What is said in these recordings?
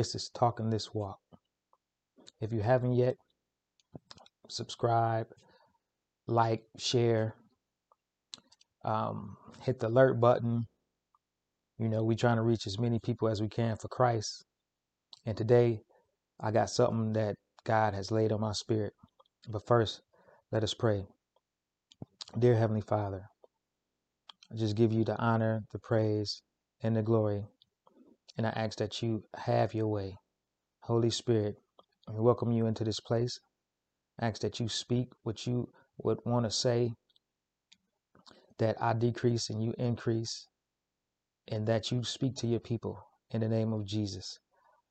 This is Talking This Walk. If you haven't yet, subscribe, like, share, um, hit the alert button. You know, we're trying to reach as many people as we can for Christ. And today, I got something that God has laid on my spirit. But first, let us pray. Dear Heavenly Father, I just give you the honor, the praise, and the glory. And I ask that you have your way. Holy Spirit, we welcome you into this place. I ask that you speak what you would want to say, that I decrease and you increase, and that you speak to your people in the name of Jesus.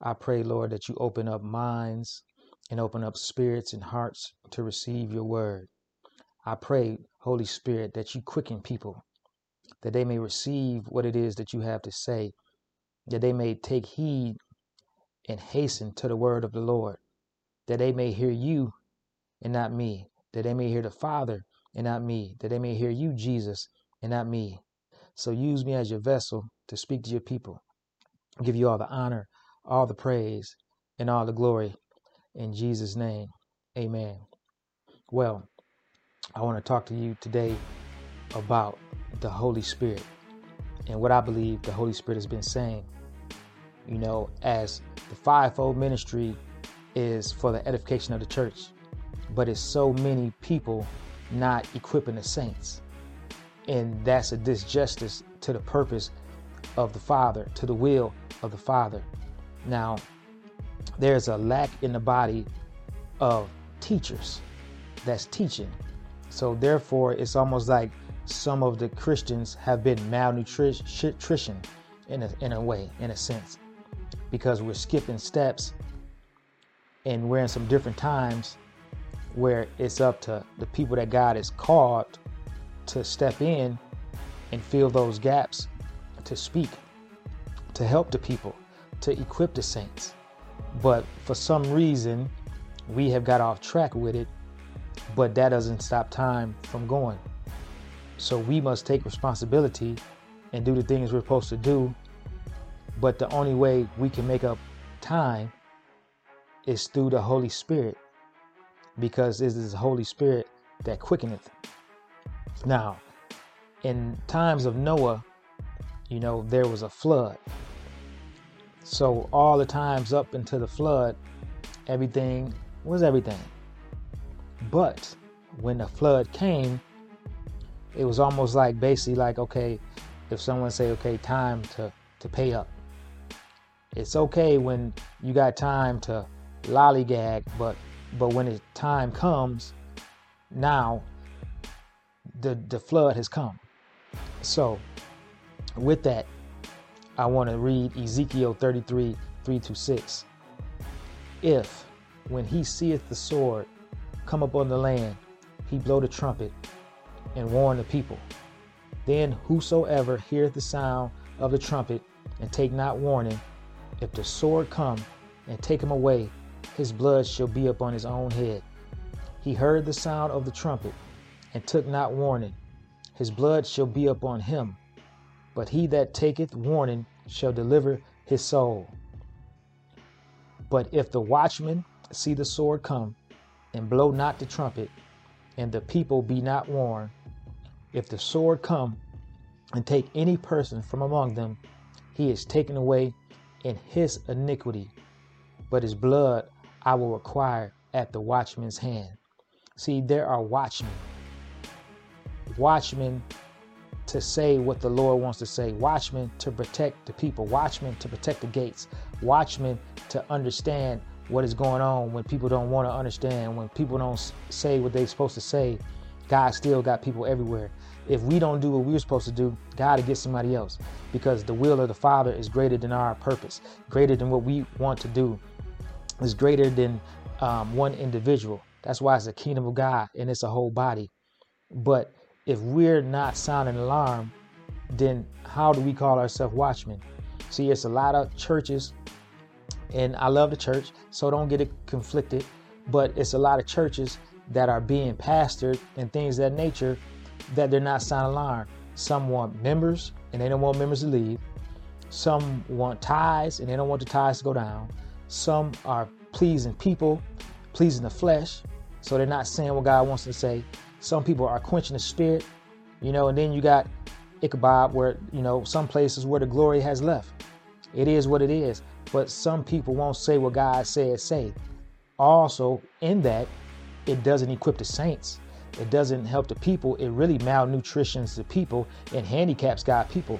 I pray, Lord, that you open up minds and open up spirits and hearts to receive your word. I pray, Holy Spirit, that you quicken people, that they may receive what it is that you have to say, that they may take heed and hasten to the word of the Lord, that they may hear you and not me, that they may hear the Father and not me, that they may hear you, Jesus, and not me. So use me as your vessel to speak to your people. I give you all the honor, all the praise, and all the glory. In Jesus' name, amen. Well, I want to talk to you today about the Holy Spirit and what I believe the Holy Spirit has been saying. You know, as the fivefold ministry is for the edification of the church, but it's so many people not equipping the saints. And that's a disjustice to the purpose of the Father, to the will of the Father. Now, there's a lack in the body of teachers that's teaching. So, therefore, it's almost like some of the Christians have been malnutrition in a, in a way, in a sense, because we're skipping steps and we're in some different times where it's up to the people that God has called to step in and fill those gaps, to speak, to help the people, to equip the saints. But for some reason, we have got off track with it, but that doesn't stop time from going. So we must take responsibility and do the things we're supposed to do. But the only way we can make up time is through the Holy Spirit because it is the Holy Spirit that quickeneth. Now, in times of Noah, you know, there was a flood. So all the times up into the flood, everything was everything. But when the flood came, it was almost like basically like, okay, if someone say, okay, time to, to pay up. It's okay when you got time to lollygag, but but when the time comes, now the the flood has come. So with that, I want to read Ezekiel 33, 3 to 6. If when he seeth the sword come upon the land, he blow the trumpet and warn the people. Then whosoever heareth the sound of the trumpet and take not warning, if the sword come and take him away, his blood shall be upon his own head. He heard the sound of the trumpet and took not warning. His blood shall be upon him. But he that taketh warning shall deliver his soul. But if the watchman see the sword come and blow not the trumpet, and the people be not warned, if the sword come and take any person from among them, he is taken away in his iniquity, but his blood I will require at the watchman's hand. See, there are watchmen. Watchmen to say what the Lord wants to say. Watchmen to protect the people. Watchmen to protect the gates. Watchmen to understand what is going on when people don't want to understand, when people don't say what they're supposed to say. God still got people everywhere. If we don't do what we're supposed to do, God will get somebody else because the will of the Father is greater than our purpose, greater than what we want to do is greater than um, one individual. That's why it's a kingdom of God and it's a whole body. But if we're not sounding alarm, then how do we call ourselves watchmen? See, it's a lot of churches, and I love the church, so don't get it conflicted. But it's a lot of churches that are being pastored and things that nature that they're not sounding alarm. Some want members and they don't want members to leave. Some want tithes and they don't want the tithes to go down. Some are pleasing people, pleasing the flesh, so they're not saying what God wants to say. Some people are quenching the spirit, you know, and then you got Ichabod, where, you know, some places where the glory has left. It is what it is. But some people won't say what God said say. Also, in that, it doesn't equip the saints. It doesn't help the people. It really malnutritions the people and handicaps God people.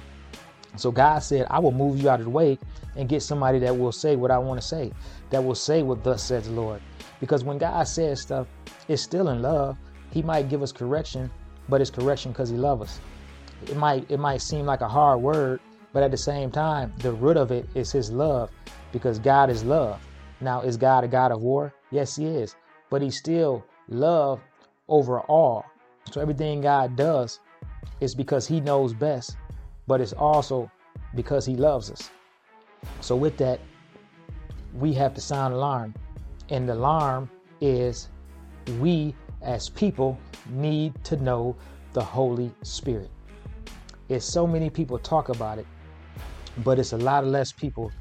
So God said, I will move you out of the way and get somebody that will say what I want to say, that will say what thus says the Lord. Because when God says stuff, it's still in love. He might give us correction, but it's correction because he loves us. It might it might seem like a hard word, but at the same time, the root of it is his love, because God is love. Now, is God a God of war? Yes, he is. But he's still love over all. So everything God does is because he knows best, but it's also because he loves us. So with that, we have to sound alarm. And the alarm is we as people need to know the Holy Spirit. It's so many people talk about it, but it's a lot of less people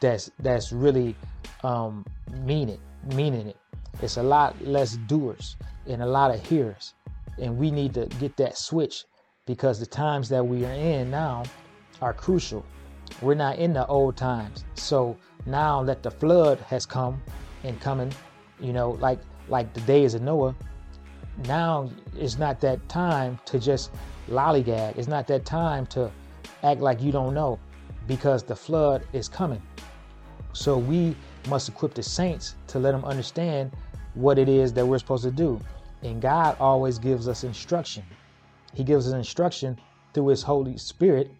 that's that's really um, mean it, meaning it. It's a lot less doers and a lot of hearers, and we need to get that switch because the times that we are in now are crucial. We're not in the old times, so now that the flood has come and coming, you know, like like the days of Noah, now it's not that time to just lollygag. It's not that time to act like you don't know because the flood is coming. So we must equip the saints to let them understand what it is that we're supposed to do. And God always gives us instruction. He gives us instruction through His Holy Spirit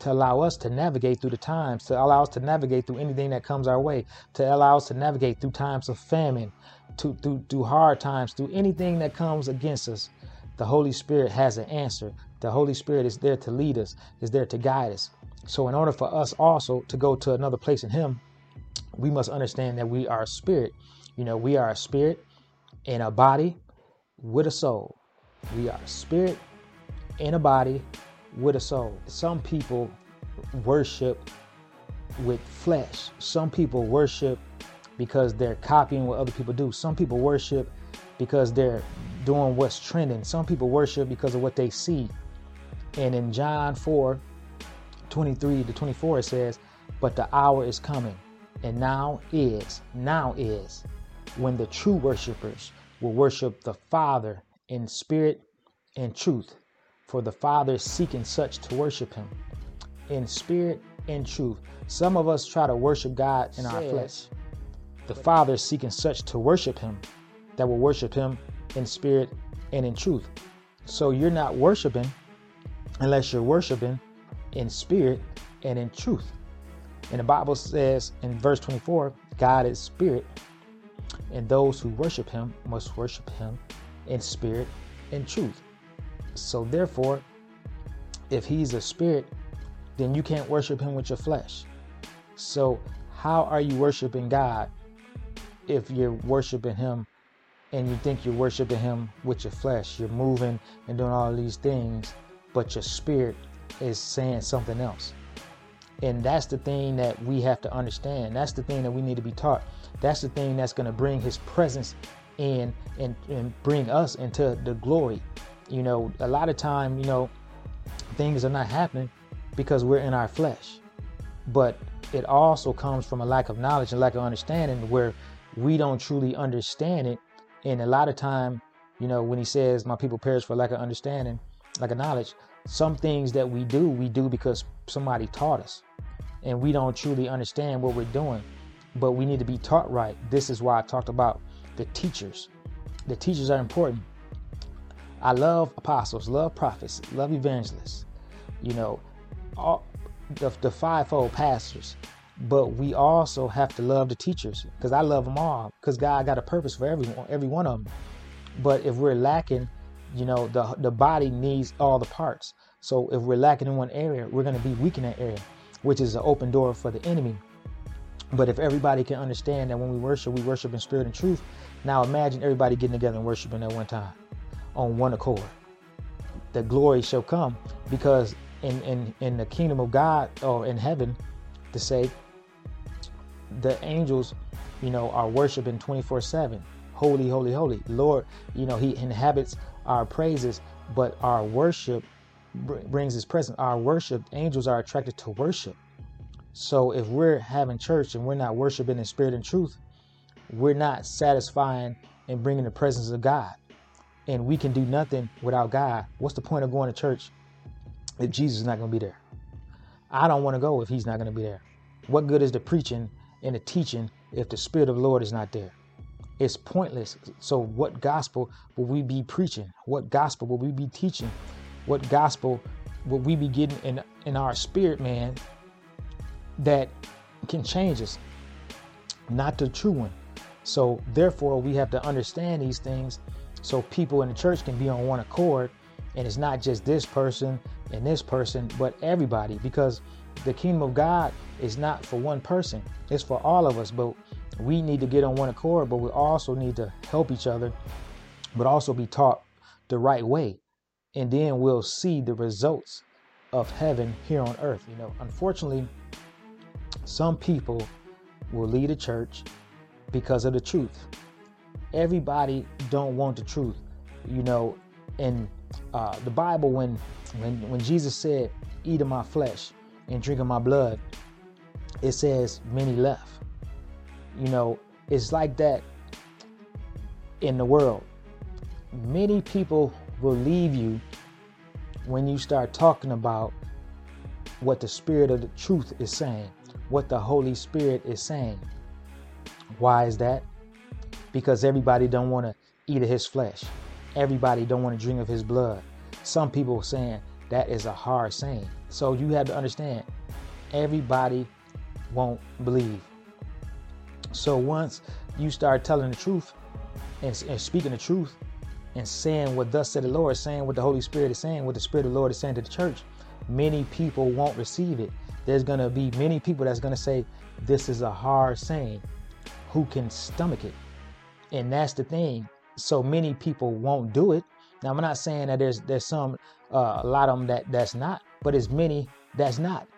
to allow us to navigate through the times, to allow us to navigate through anything that comes our way, to allow us to navigate through times of famine, to, through, through hard times, through anything that comes against us. The Holy Spirit has an answer. The Holy Spirit is there to lead us, is there to guide us. So, in order for us also to go to another place in Him, we must understand that we are a spirit. You know, we are a spirit in a body with a soul. We are a spirit in a body with a soul. Some people worship with flesh. Some people worship because they're copying what other people do. Some people worship because they're doing what's trending. Some people worship because of what they see. And in John 4 23 to 24, it says, But the hour is coming, and now is, now is, when the true worshipers will worship the Father in spirit and truth. For the Father is seeking such to worship Him in spirit and truth. Some of us try to worship God in our flesh. The Father is seeking such to worship Him that will worship Him in spirit and in truth. So you're not worshiping unless you're worshiping in spirit and in truth. And the Bible says in verse 24, God is spirit, and those who worship him must worship him in spirit and truth. So therefore, if he's a spirit, then you can't worship him with your flesh. So how are you worshiping God if you're worshiping him and you think you're worshiping him with your flesh? You're moving and doing all these things, but your spirit is saying something else. And that's the thing that we have to understand. That's the thing that we need to be taught. That's the thing that's going to bring his presence in and, and bring us into the glory. You know, a lot of time, you know, things are not happening because we're in our flesh. But it also comes from a lack of knowledge and lack of understanding where we don't truly understand it. And a lot of time, you know, when he says, My people perish for lack of understanding, lack of knowledge, some things that we do, we do because somebody taught us. And we don't truly understand what we're doing. But we need to be taught right. This is why I talked about the teachers. The teachers are important. I love apostles, love prophets, love evangelists, you know, all the, the fivefold pastors. But we also have to love the teachers because I love them all because God got a purpose for everyone, every one of them. But if we're lacking, you know, the the body needs all the parts. So if we're lacking in one area, we're going to be weak in that area, which is an open door for the enemy. But if everybody can understand that when we worship, we worship in spirit and truth. Now imagine everybody getting together and worshiping at one time on one accord. The glory shall come because in, in, in the kingdom of God or in heaven to say the angels, you know, are worshiping 24 7. Holy, holy, holy. Lord, you know, He inhabits our praises, but our worship brings His presence. Our worship, angels are attracted to worship. So if we're having church and we're not worshiping in spirit and truth, we're not satisfying and bringing the presence of God. And we can do nothing without God. What's the point of going to church if Jesus is not going to be there? I don't want to go if he's not going to be there. What good is the preaching and the teaching if the Spirit of the Lord is not there? It's pointless. So, what gospel will we be preaching? What gospel will we be teaching? What gospel will we be getting in, in our spirit, man, that can change us? Not the true one. So, therefore, we have to understand these things so people in the church can be on one accord. And it's not just this person and this person, but everybody, because the kingdom of God is not for one person, it's for all of us. But we need to get on one accord, but we also need to help each other, but also be taught the right way. And then we'll see the results of heaven here on earth. You know, unfortunately, some people will lead a church because of the truth. Everybody don't want the truth. You know, in uh, the Bible, when when when Jesus said, "Eat of my flesh and drink of my blood," it says many left. You know, it's like that in the world. Many people will leave you when you start talking about what the spirit of the truth is saying, what the Holy Spirit is saying. Why is that? Because everybody don't want to eat of his flesh. Everybody don't want to drink of his blood. Some people saying that is a hard saying. So you have to understand, everybody won't believe. So once you start telling the truth and, and, speaking the truth and saying what thus said the Lord, saying what the Holy Spirit is saying, what the Spirit of the Lord is saying to the church, many people won't receive it. There's going to be many people that's going to say, this is a hard saying. Who can stomach it? And that's the thing. So many people won't do it. Now I'm not saying that there's there's some uh, a lot of them that that's not, but as many that's not.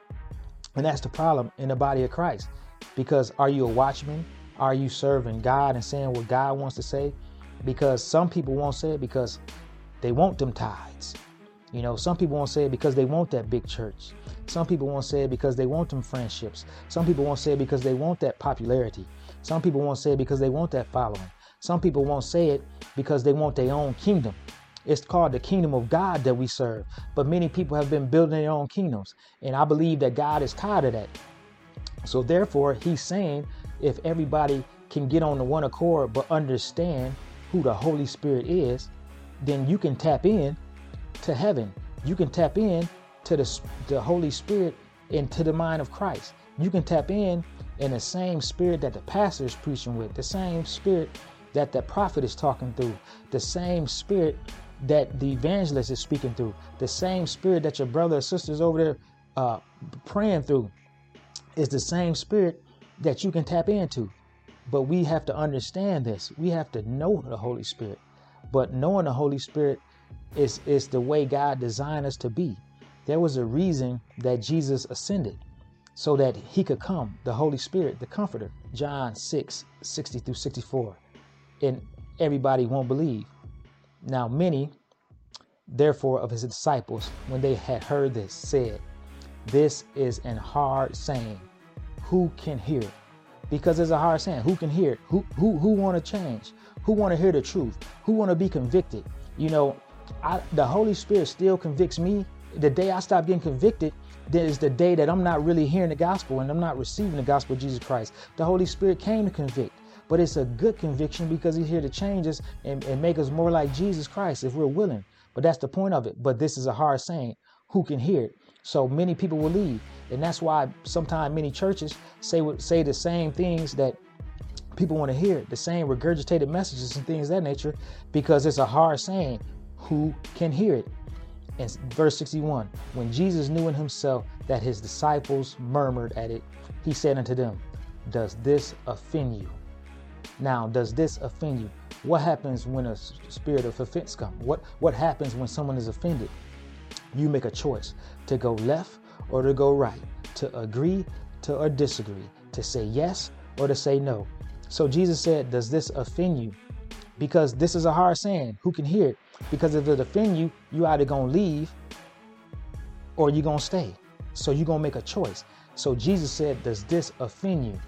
And that's the problem in the body of Christ. Because are you a watchman? Are you serving God and saying what God wants to say? Because some people won't say it because they want them tithes. You know, some people won't say it because they want that big church. Some people won't say it because they want them friendships. Some people won't say it because they want that popularity. Some people won't say it because they want that following. Some people won't say it because they want their own kingdom. It's called the kingdom of God that we serve. But many people have been building their own kingdoms. And I believe that God is tired of that. So therefore, he's saying if everybody can get on the one accord but understand who the Holy Spirit is, then you can tap in to heaven. You can tap in to the, the Holy Spirit and to the mind of Christ. You can tap in in the same spirit that the pastor is preaching with, the same spirit that the prophet is talking through, the same spirit that the evangelist is speaking through, the same spirit that your brother or sisters over there uh, praying through is the same spirit that you can tap into. But we have to understand this. We have to know the Holy Spirit. But knowing the Holy Spirit is, is the way God designed us to be. There was a reason that Jesus ascended so that he could come, the Holy Spirit, the Comforter. John 6 60 through 64. And everybody won't believe. Now, many, therefore, of his disciples, when they had heard this, said, This is an hard saying. Who can hear it? Because it's a hard saying. Who can hear it? Who who who want to change? Who want to hear the truth? Who want to be convicted? You know, I, the Holy Spirit still convicts me. The day I stop getting convicted, is the day that I'm not really hearing the gospel and I'm not receiving the gospel of Jesus Christ. The Holy Spirit came to convict, but it's a good conviction because He's here to change us and, and make us more like Jesus Christ if we're willing. But that's the point of it. But this is a hard saying. Who can hear it? So many people will leave. And that's why sometimes many churches say say the same things that people want to hear, the same regurgitated messages and things that nature, because it's a hard saying. Who can hear it? And verse 61, when Jesus knew in himself that his disciples murmured at it, he said unto them, Does this offend you? Now, does this offend you? What happens when a spirit of offense comes? What, what happens when someone is offended? You make a choice to go left or to go right, to agree to or disagree, to say yes or to say no. So Jesus said, Does this offend you? Because this is a hard saying. Who can hear it? Because if it offend you, you either gonna leave or you gonna stay. So you're gonna make a choice. So Jesus said, Does this offend you?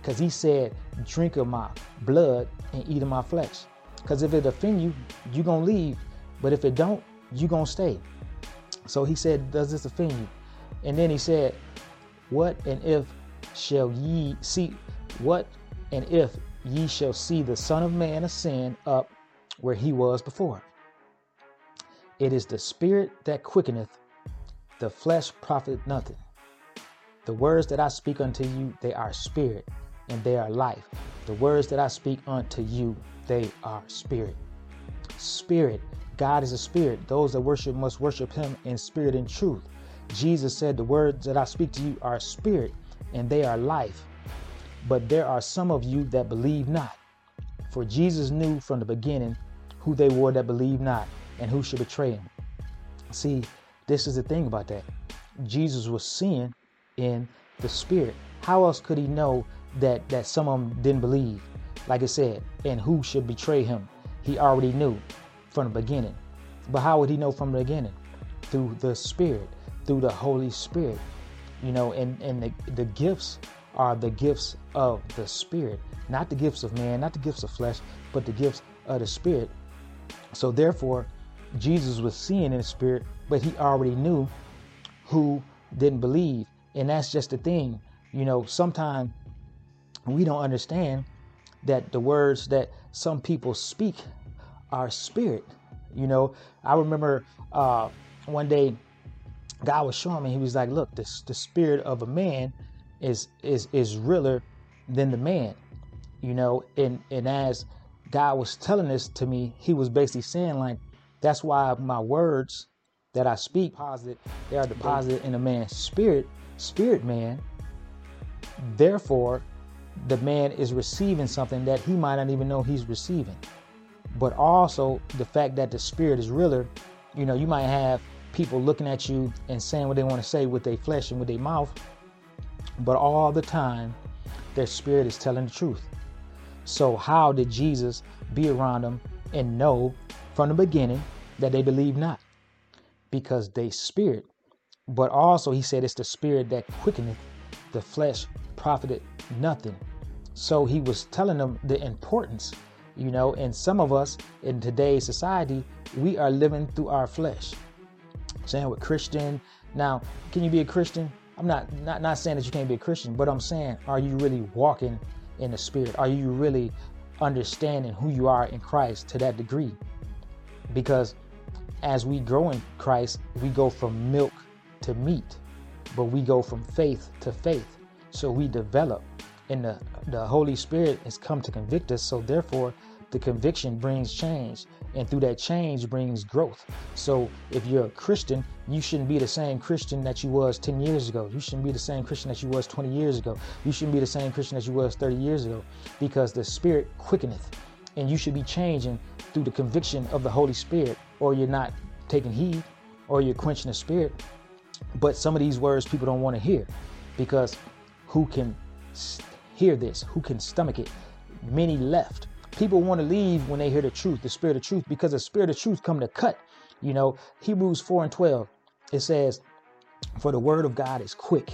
Because he said, Drink of my blood and eat of my flesh. Because if it offend you, you're gonna leave. But if it don't, you're gonna stay. So he said, Does this offend you? And then he said, What and if shall ye see what and if ye shall see the Son of Man ascend up where he was before? It is the spirit that quickeneth, the flesh profit nothing. The words that I speak unto you, they are spirit and they are life. The words that I speak unto you, they are spirit. Spirit. God is a spirit. Those that worship must worship him in spirit and truth. Jesus said, The words that I speak to you are spirit and they are life. But there are some of you that believe not. For Jesus knew from the beginning who they were that believe not and who should betray him. See, this is the thing about that. Jesus was seeing in the spirit. How else could he know that that some of them didn't believe? Like I said, and who should betray him? He already knew from the beginning. But how would he know from the beginning? Through the Spirit, through the Holy Spirit. You know, and, and the, the gifts are the gifts of the Spirit, not the gifts of man, not the gifts of flesh, but the gifts of the Spirit. So therefore, Jesus was seeing in the Spirit, but he already knew who didn't believe. And that's just the thing. You know, sometimes we don't understand that the words that some people speak are spirit. You know, I remember uh, one day God was showing me, he was like, look, this the spirit of a man is is is realer than the man. You know, and and as God was telling this to me, he was basically saying like, that's why my words that I speak positive, they are deposited in a man's spirit, spirit man. Therefore, the man is receiving something that he might not even know he's receiving. But also the fact that the spirit is realer, you know, you might have people looking at you and saying what they want to say with their flesh and with their mouth, but all the time their spirit is telling the truth. So, how did Jesus be around them and know from the beginning that they believe not? Because they spirit, but also he said it's the spirit that quickeneth, the flesh profited nothing. So he was telling them the importance, you know, and some of us in today's society, we are living through our flesh. Saying with Christian. Now, can you be a Christian? I'm not, not not saying that you can't be a Christian, but I'm saying, are you really walking in the spirit? Are you really understanding who you are in Christ to that degree? Because as we grow in Christ, we go from milk to meat, but we go from faith to faith. So we develop, and the, the Holy Spirit has come to convict us. So therefore, the conviction brings change, and through that change brings growth. So if you're a Christian, you shouldn't be the same Christian that you was 10 years ago. You shouldn't be the same Christian that you was 20 years ago. You shouldn't be the same Christian that you was 30 years ago, because the Spirit quickeneth, and you should be changing through the conviction of the Holy Spirit, or you're not taking heed, or you're quenching the Spirit. But some of these words people don't want to hear because who can hear this? Who can stomach it? Many left. People want to leave when they hear the truth, the spirit of truth, because the spirit of truth come to cut. You know, Hebrews 4 and 12, it says, For the word of God is quick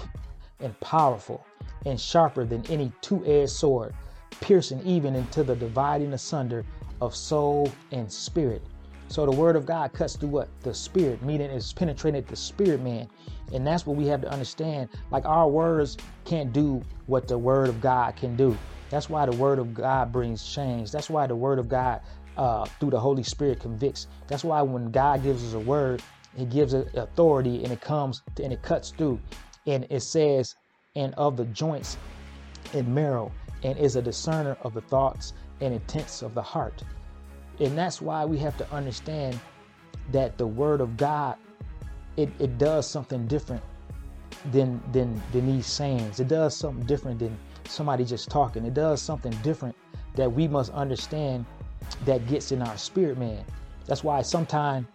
and powerful and sharper than any two-edged sword, piercing even into the dividing asunder of soul and spirit. So the word of God cuts through what? The spirit, meaning it's penetrated the spirit man. And that's what we have to understand. Like our words can't do what the word of God can do. That's why the word of God brings change. That's why the word of God uh, through the Holy Spirit convicts. That's why when God gives us a word, He gives it authority and it comes and it cuts through. And it says, and of the joints and marrow, and is a discerner of the thoughts and intents of the heart. And that's why we have to understand that the word of God, it, it does something different than than than these sayings. It does something different than somebody just talking. It does something different that we must understand that gets in our spirit man. That's why sometimes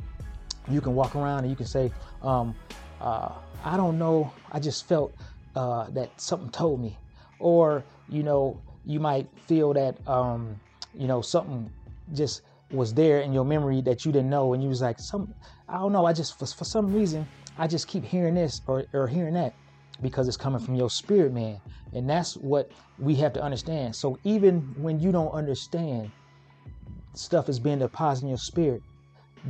you can walk around and you can say, um, uh, I don't know. I just felt uh, that something told me, or you know, you might feel that um, you know something just was there in your memory that you didn't know, and you was like, some I don't know. I just for, for some reason I just keep hearing this or, or hearing that because it's coming from your spirit man, and that's what we have to understand. So even when you don't understand, stuff is being deposited in your spirit.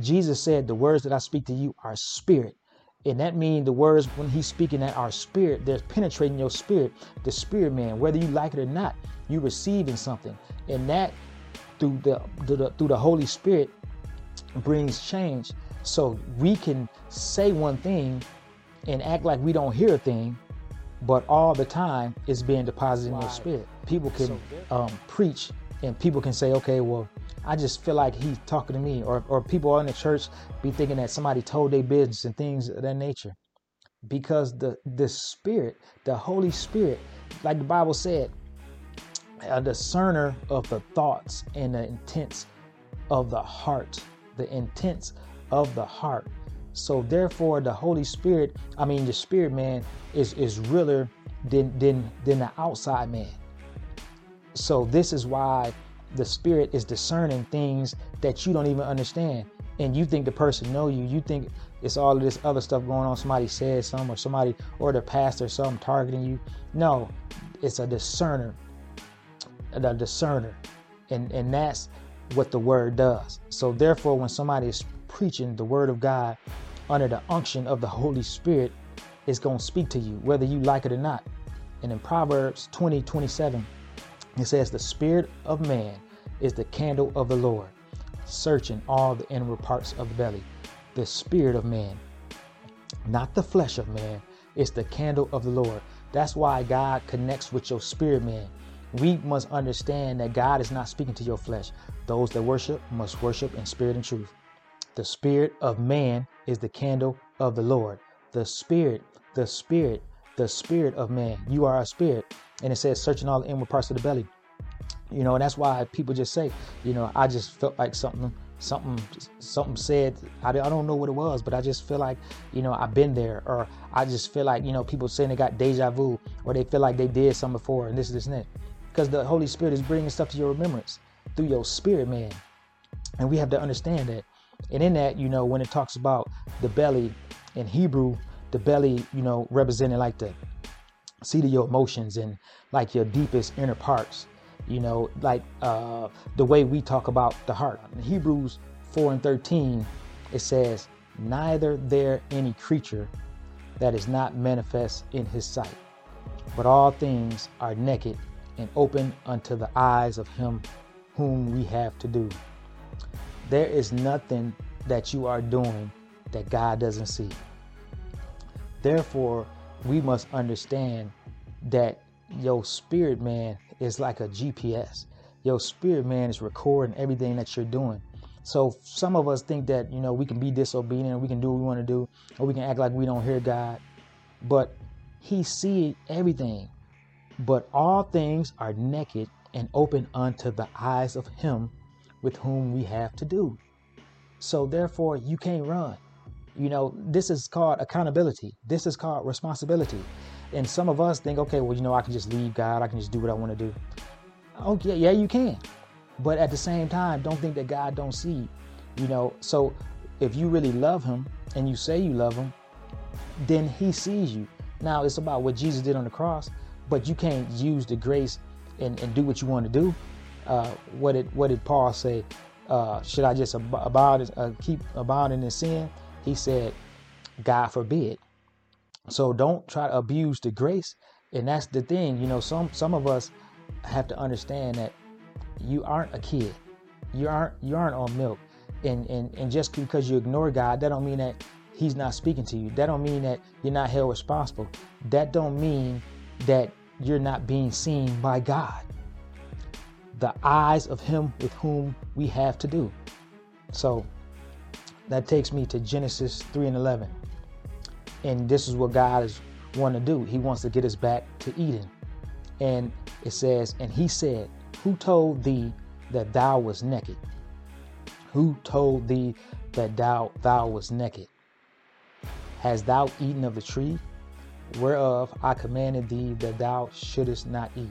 Jesus said, "The words that I speak to you are spirit." And that means the words when he's speaking that our spirit, they're penetrating your spirit, the spirit man, whether you like it or not, you're receiving something. And that through the, through the through the Holy Spirit brings change. So we can say one thing and act like we don't hear a thing, but all the time it's being deposited in your spirit. People can um, preach and people can say, okay, well, I just feel like he's talking to me, or or people in the church be thinking that somebody told their business and things of that nature, because the the Spirit, the Holy Spirit, like the Bible said, a discerner of the thoughts and the intents of the heart, the intents of the heart. So therefore, the Holy Spirit, I mean, the Spirit man is is realer than than than the outside man. So this is why the spirit is discerning things that you don't even understand and you think the person know you you think it's all of this other stuff going on somebody says something or somebody or the pastor or something targeting you no it's a discerner a discerner and and that's what the word does so therefore when somebody is preaching the word of god under the unction of the holy spirit it's going to speak to you whether you like it or not and in proverbs 20 27 it says, The spirit of man is the candle of the Lord, searching all the inward parts of the belly. The spirit of man, not the flesh of man, is the candle of the Lord. That's why God connects with your spirit man. We must understand that God is not speaking to your flesh. Those that worship must worship in spirit and truth. The spirit of man is the candle of the Lord. The spirit, the spirit, the spirit of man. You are a spirit and it says searching all the inward parts of the belly. You know, and that's why people just say, you know, I just felt like something, something, something said. I, I don't know what it was, but I just feel like, you know, I've been there, or I just feel like, you know, people saying they got deja vu, or they feel like they did something before, and this, this, and that, because the Holy Spirit is bringing stuff to your remembrance through your spirit, man, and we have to understand that. And in that, you know, when it talks about the belly in Hebrew, the belly, you know, representing like the seat of your emotions and like your deepest inner parts you know like uh, the way we talk about the heart in hebrews 4 and 13 it says neither there any creature that is not manifest in his sight but all things are naked and open unto the eyes of him whom we have to do there is nothing that you are doing that god doesn't see therefore we must understand that your spirit man is like a GPS. Your spirit man is recording everything that you're doing. So some of us think that, you know, we can be disobedient, we can do what we want to do, or we can act like we don't hear God. But he see everything. But all things are naked and open unto the eyes of him with whom we have to do. So therefore you can't run. You know, this is called accountability. This is called responsibility. And some of us think, okay, well, you know, I can just leave God. I can just do what I want to do. Oh, okay, yeah, you can. But at the same time, don't think that God don't see you. You know, so if you really love him and you say you love him, then he sees you. Now it's about what Jesus did on the cross, but you can't use the grace and, and do what you want to do. Uh, what did what did Paul say? Uh, should I just ab- uh, keep abounding in sin? He said, God forbid. So don't try to abuse the grace. And that's the thing, you know, some some of us have to understand that you aren't a kid. You aren't you aren't on milk. And and and just because you ignore God, that don't mean that he's not speaking to you. That don't mean that you're not held responsible. That don't mean that you're not being seen by God. The eyes of him with whom we have to do. So that takes me to Genesis 3 and 11. And this is what God is wanting to do. He wants to get us back to Eden. And it says, And he said, Who told thee that thou was naked? Who told thee that thou thou was naked? Has thou eaten of the tree whereof I commanded thee that thou shouldest not eat?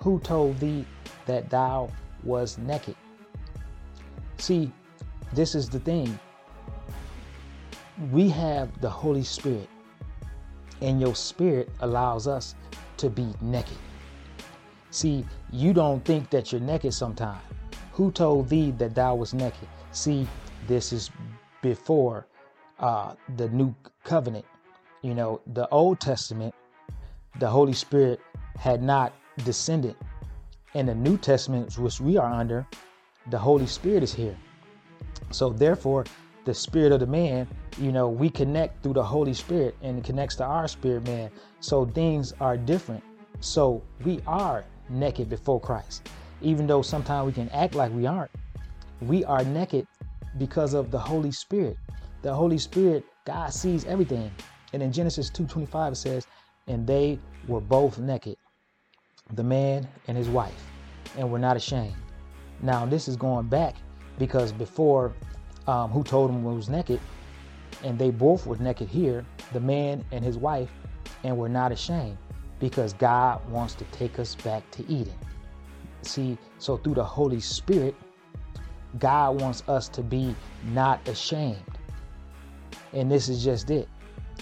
Who told thee that thou was naked? See, this is the thing. We have the Holy Spirit, and your spirit allows us to be naked. See, you don't think that you're naked sometime. Who told thee that thou was naked? See, this is before uh, the new covenant. You know, the Old Testament, the Holy Spirit had not descended. In the New Testament, which we are under, the Holy Spirit is here. So therefore, the spirit of the man, you know, we connect through the Holy Spirit and it connects to our spirit man. So things are different. So we are naked before Christ. Even though sometimes we can act like we aren't, we are naked because of the Holy Spirit. The Holy Spirit, God sees everything. And in Genesis 2:25 it says, "And they were both naked, the man and his wife, and were not ashamed." Now this is going back because before um, who told him was naked, and they both were naked here, the man and his wife, and were not ashamed because God wants to take us back to Eden. See, so through the Holy Spirit, God wants us to be not ashamed. And this is just it.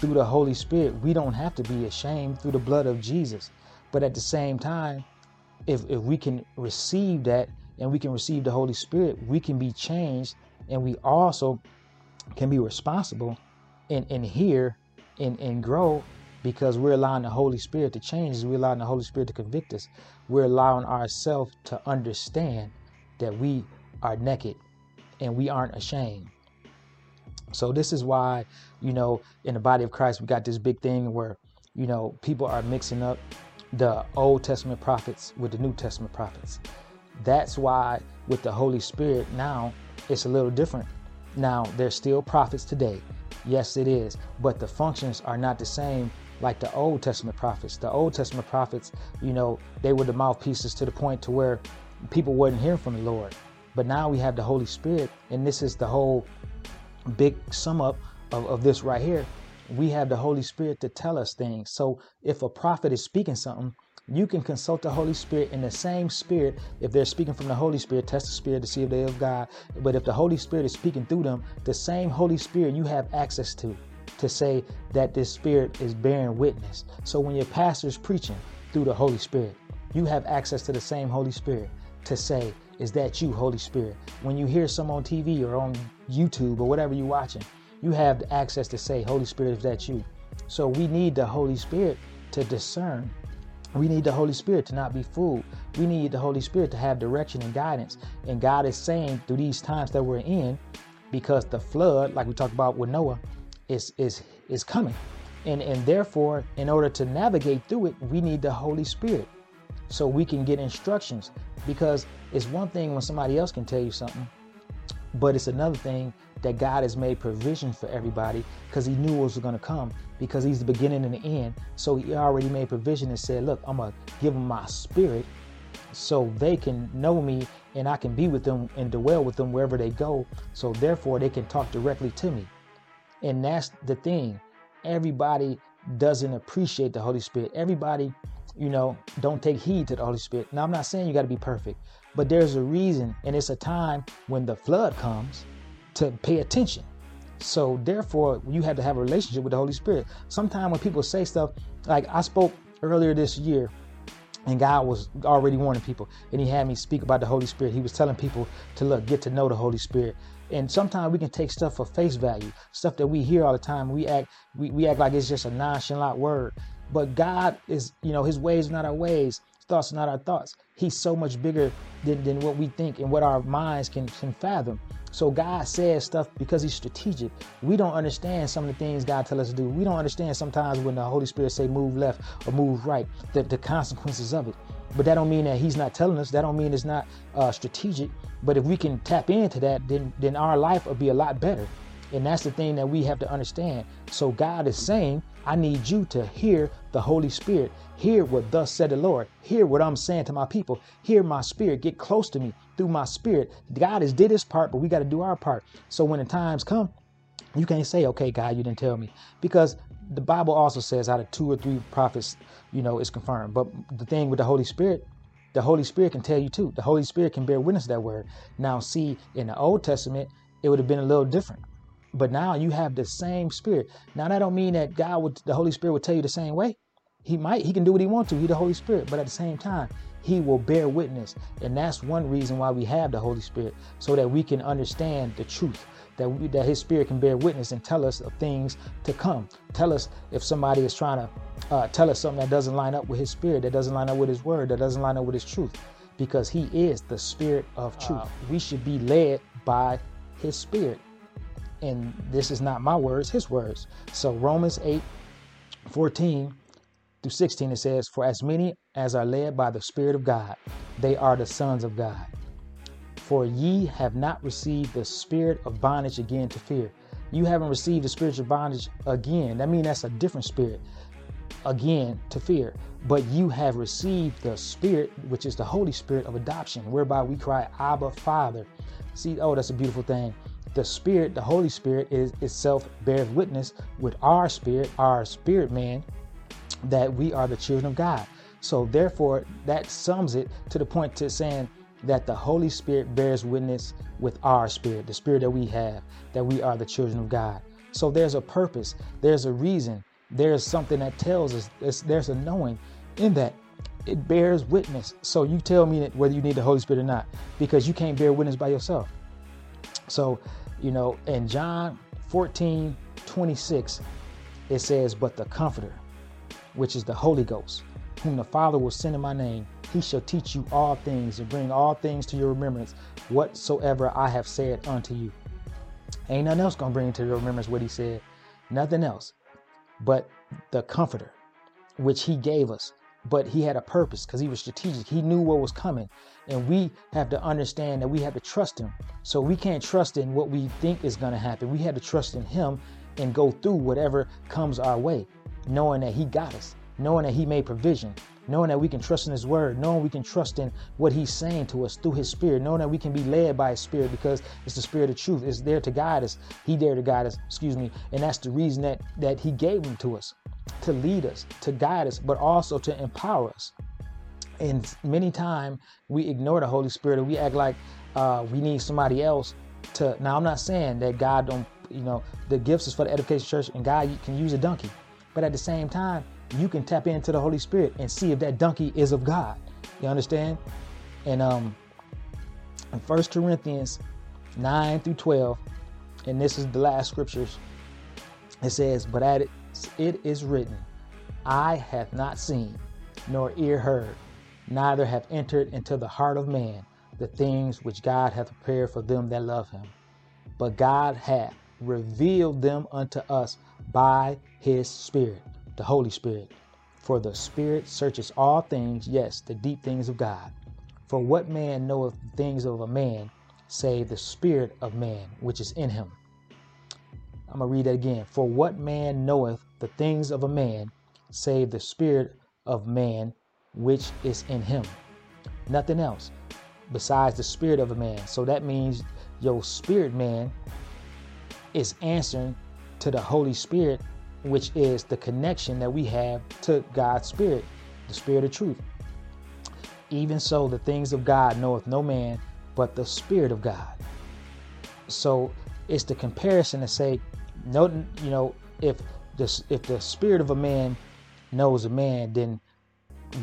Through the Holy Spirit, we don't have to be ashamed through the blood of Jesus. But at the same time, if, if we can receive that and we can receive the Holy Spirit, we can be changed and we also can be responsible and, and hear and, and grow because we're allowing the Holy Spirit to change us. We're allowing the Holy Spirit to convict us. We're allowing ourselves to understand that we are naked and we aren't ashamed. So this is why, you know, in the body of Christ, we got this big thing where, you know, people are mixing up the Old Testament prophets with the New Testament prophets. That's why with the Holy Spirit now, it's a little different. Now, there's still prophets today. Yes, it is. But the functions are not the same like the Old Testament prophets. The Old Testament prophets, you know, they were the mouthpieces to the point to where people wasn't hearing from the Lord. But now we have the Holy Spirit, and this is the whole big sum up of, of this right here. We have the Holy Spirit to tell us things. So if a prophet is speaking something, you can consult the Holy Spirit in the same spirit. If they're speaking from the Holy Spirit, test the Spirit to see if they're of God. But if the Holy Spirit is speaking through them, the same Holy Spirit you have access to to say that this Spirit is bearing witness. So when your pastor is preaching through the Holy Spirit, you have access to the same Holy Spirit to say, Is that you, Holy Spirit? When you hear some on TV or on YouTube or whatever you're watching, you have the access to say, Holy Spirit, is that you? So we need the Holy Spirit to discern we need the Holy Spirit to not be fooled. We need the Holy Spirit to have direction and guidance. And God is saying through these times that we're in, because the flood, like we talked about with Noah, is is is coming. And and therefore, in order to navigate through it, we need the Holy Spirit. So we can get instructions. Because it's one thing when somebody else can tell you something, but it's another thing that God has made provision for everybody because He knew what was going to come because He's the beginning and the end. So He already made provision and said, Look, I'm going to give them my spirit so they can know me and I can be with them and dwell with them wherever they go. So therefore, they can talk directly to me. And that's the thing. Everybody doesn't appreciate the Holy Spirit. Everybody, you know, don't take heed to the Holy Spirit. Now, I'm not saying you got to be perfect, but there's a reason, and it's a time when the flood comes to pay attention. So therefore, you have to have a relationship with the Holy Spirit. Sometimes when people say stuff, like I spoke earlier this year, and God was already warning people, and He had me speak about the Holy Spirit. He was telling people to look, get to know the Holy Spirit. And sometimes we can take stuff for face value, stuff that we hear all the time. We act, we, we act like it's just a nonchalant word. But God is, you know, His ways are not our ways, his thoughts are not our thoughts. He's so much bigger than, than what we think and what our minds can, can fathom. So God says stuff because he's strategic. We don't understand some of the things God tell us to do. We don't understand sometimes when the Holy Spirit say move left or move right, the, the consequences of it. But that don't mean that he's not telling us. That don't mean it's not uh, strategic. But if we can tap into that, then then our life will be a lot better. And that's the thing that we have to understand. So God is saying, I need you to hear the Holy Spirit. Hear what thus said the Lord. Hear what I'm saying to my people. Hear my spirit. Get close to me through my spirit. God has did his part, but we got to do our part. So when the times come, You can't say, okay, God, you didn't tell me. Because the Bible also says out of two or three prophets, you know, it's confirmed. But the thing with the Holy Spirit, the Holy Spirit can tell you too. The Holy Spirit can bear witness that word. Now, see, in the Old Testament, it would have been a little different. But now you have the same spirit. Now that don't mean that God would the Holy Spirit would tell you the same way. He might, he can do what he wants to. He the Holy Spirit, but at the same time, he will bear witness. And that's one reason why we have the Holy Spirit, so that we can understand the truth, that we, that his spirit can bear witness and tell us of things to come. Tell us if somebody is trying to uh, tell us something that doesn't line up with his spirit, that doesn't line up with his word, that doesn't line up with his truth. Because he is the spirit of truth. Wow. We should be led by his spirit and this is not my words, his words. So Romans 8, 14 through 16, it says, For as many as are led by the Spirit of God, they are the sons of God. For ye have not received the spirit of bondage again to fear. You haven't received the spiritual bondage again. That means that's a different spirit again to fear. But you have received the spirit, which is the Holy Spirit of adoption, whereby we cry, Abba, Father. See, oh, that's a beautiful thing the Spirit, the Holy Spirit, is itself bears witness with our spirit, our spirit man, that we are the children of God. So therefore, that sums it to the point to saying that the Holy Spirit bears witness with our spirit, the spirit that we have, that we are the children of God. So there's a purpose, there's a reason, there's something that tells us, there's a knowing in that. It bears witness. So you tell me whether you need the Holy Spirit or not, because you can't bear witness by yourself. So you know, in John 14 26, it says, But the Comforter, which is the Holy Ghost, whom the Father will send in my name, he shall teach you all things and bring all things to your remembrance, whatsoever I have said unto you. Ain't nothing else gonna bring to your remembrance what he said. Nothing else. But the Comforter, which he gave us. But he had a purpose because he was strategic. He knew what was coming. And we have to understand that we have to trust him. So we can't trust in what we think is going to happen. We have to trust in him and go through whatever comes our way, knowing that he got us, knowing that he made provision, knowing that we can trust in his word, knowing we can trust in what he's saying to us through his spirit, knowing that we can be led by his spirit because it's the spirit of truth. It's there to guide us. He there to guide us, excuse me. And that's the reason that that he gave him to us, to lead us, to guide us, but also to empower us. And many times we ignore the Holy Spirit and we act like uh, we need somebody else to. Now, I'm not saying that God don't, you know, the gifts is for the edification church and God can use a donkey. But at the same time, you can tap into the Holy Spirit and see if that donkey is of God. You understand? And um, in First Corinthians 9 through 12, and this is the last scriptures, it says, But at it, it is written, I have not seen, nor ear heard, neither have entered into the heart of man the things which God hath prepared for them that love him. But God hath revealed them unto us by his Spirit, the Holy Spirit. For the Spirit searches all things, yes, the deep things of God. For what man knoweth the things of a man, save the Spirit of man which is in him? I'm going to read that again. For what man knoweth the things of a man, save the Spirit of man which is in him. Nothing else besides the spirit of a man. So that means your spirit man is answering to the Holy Spirit, which is the connection that we have to God's Spirit, the Spirit of truth. Even so, the things of God knoweth no man but the Spirit of God. So it's the comparison to say, no, you know, if the if the spirit of a man knows a man, then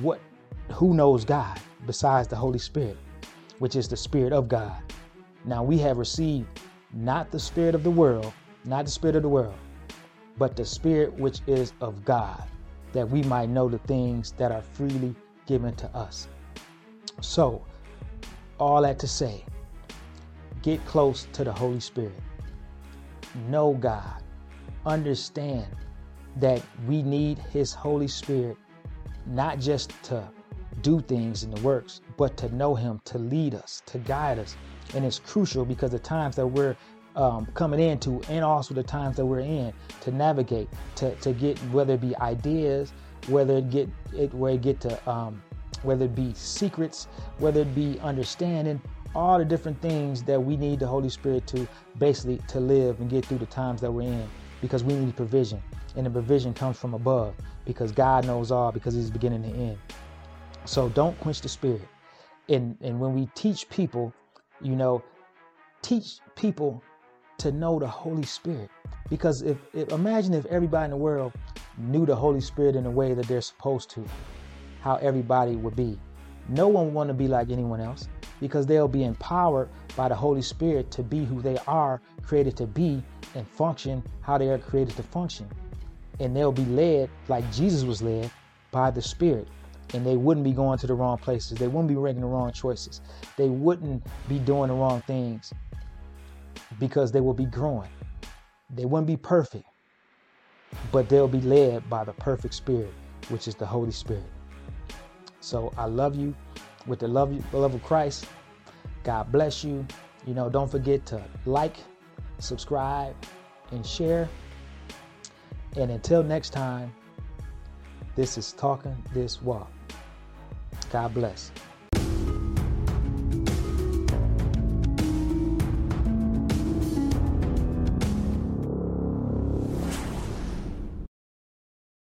what who knows God besides the Holy Spirit, which is the Spirit of God. Now we have received not the Spirit of the world, not the Spirit of the world, but the Spirit which is of God, that we might know the things that are freely given to us. So, all that to say, get close to the Holy Spirit. Know God. Understand that we need His Holy Spirit not just to do things in the works, but to know Him, to lead us, to guide us. And it's crucial because the times that we're um, coming into, and also the times that we're in, to navigate, to, to get whether it be ideas, whether it get it where it get to um, whether it be secrets, whether it be understanding, all the different things that we need the Holy Spirit to basically to live and get through the times that we're in because we need provision. And the provision comes from above because God knows all because he's beginning to end. So don't quench the spirit. And and when we teach people, you know, teach people to know the Holy Spirit. Because if, if imagine if everybody in the world knew the Holy Spirit in the way that they're supposed to, how everybody would be. No one would want to be like anyone else because they'll be empowered by the Holy Spirit to be who they are created to be and function how they are created to function. And they'll be led like Jesus was led by the Spirit. And they wouldn't be going to the wrong places. They wouldn't be making the wrong choices. They wouldn't be doing the wrong things because they will be growing. They wouldn't be perfect, but they'll be led by the perfect Spirit, which is the Holy Spirit. So I love you with the love, the love of Christ. God bless you. You know, don't forget to like, subscribe, and share. And until next time, this is Talking This Walk. God bless.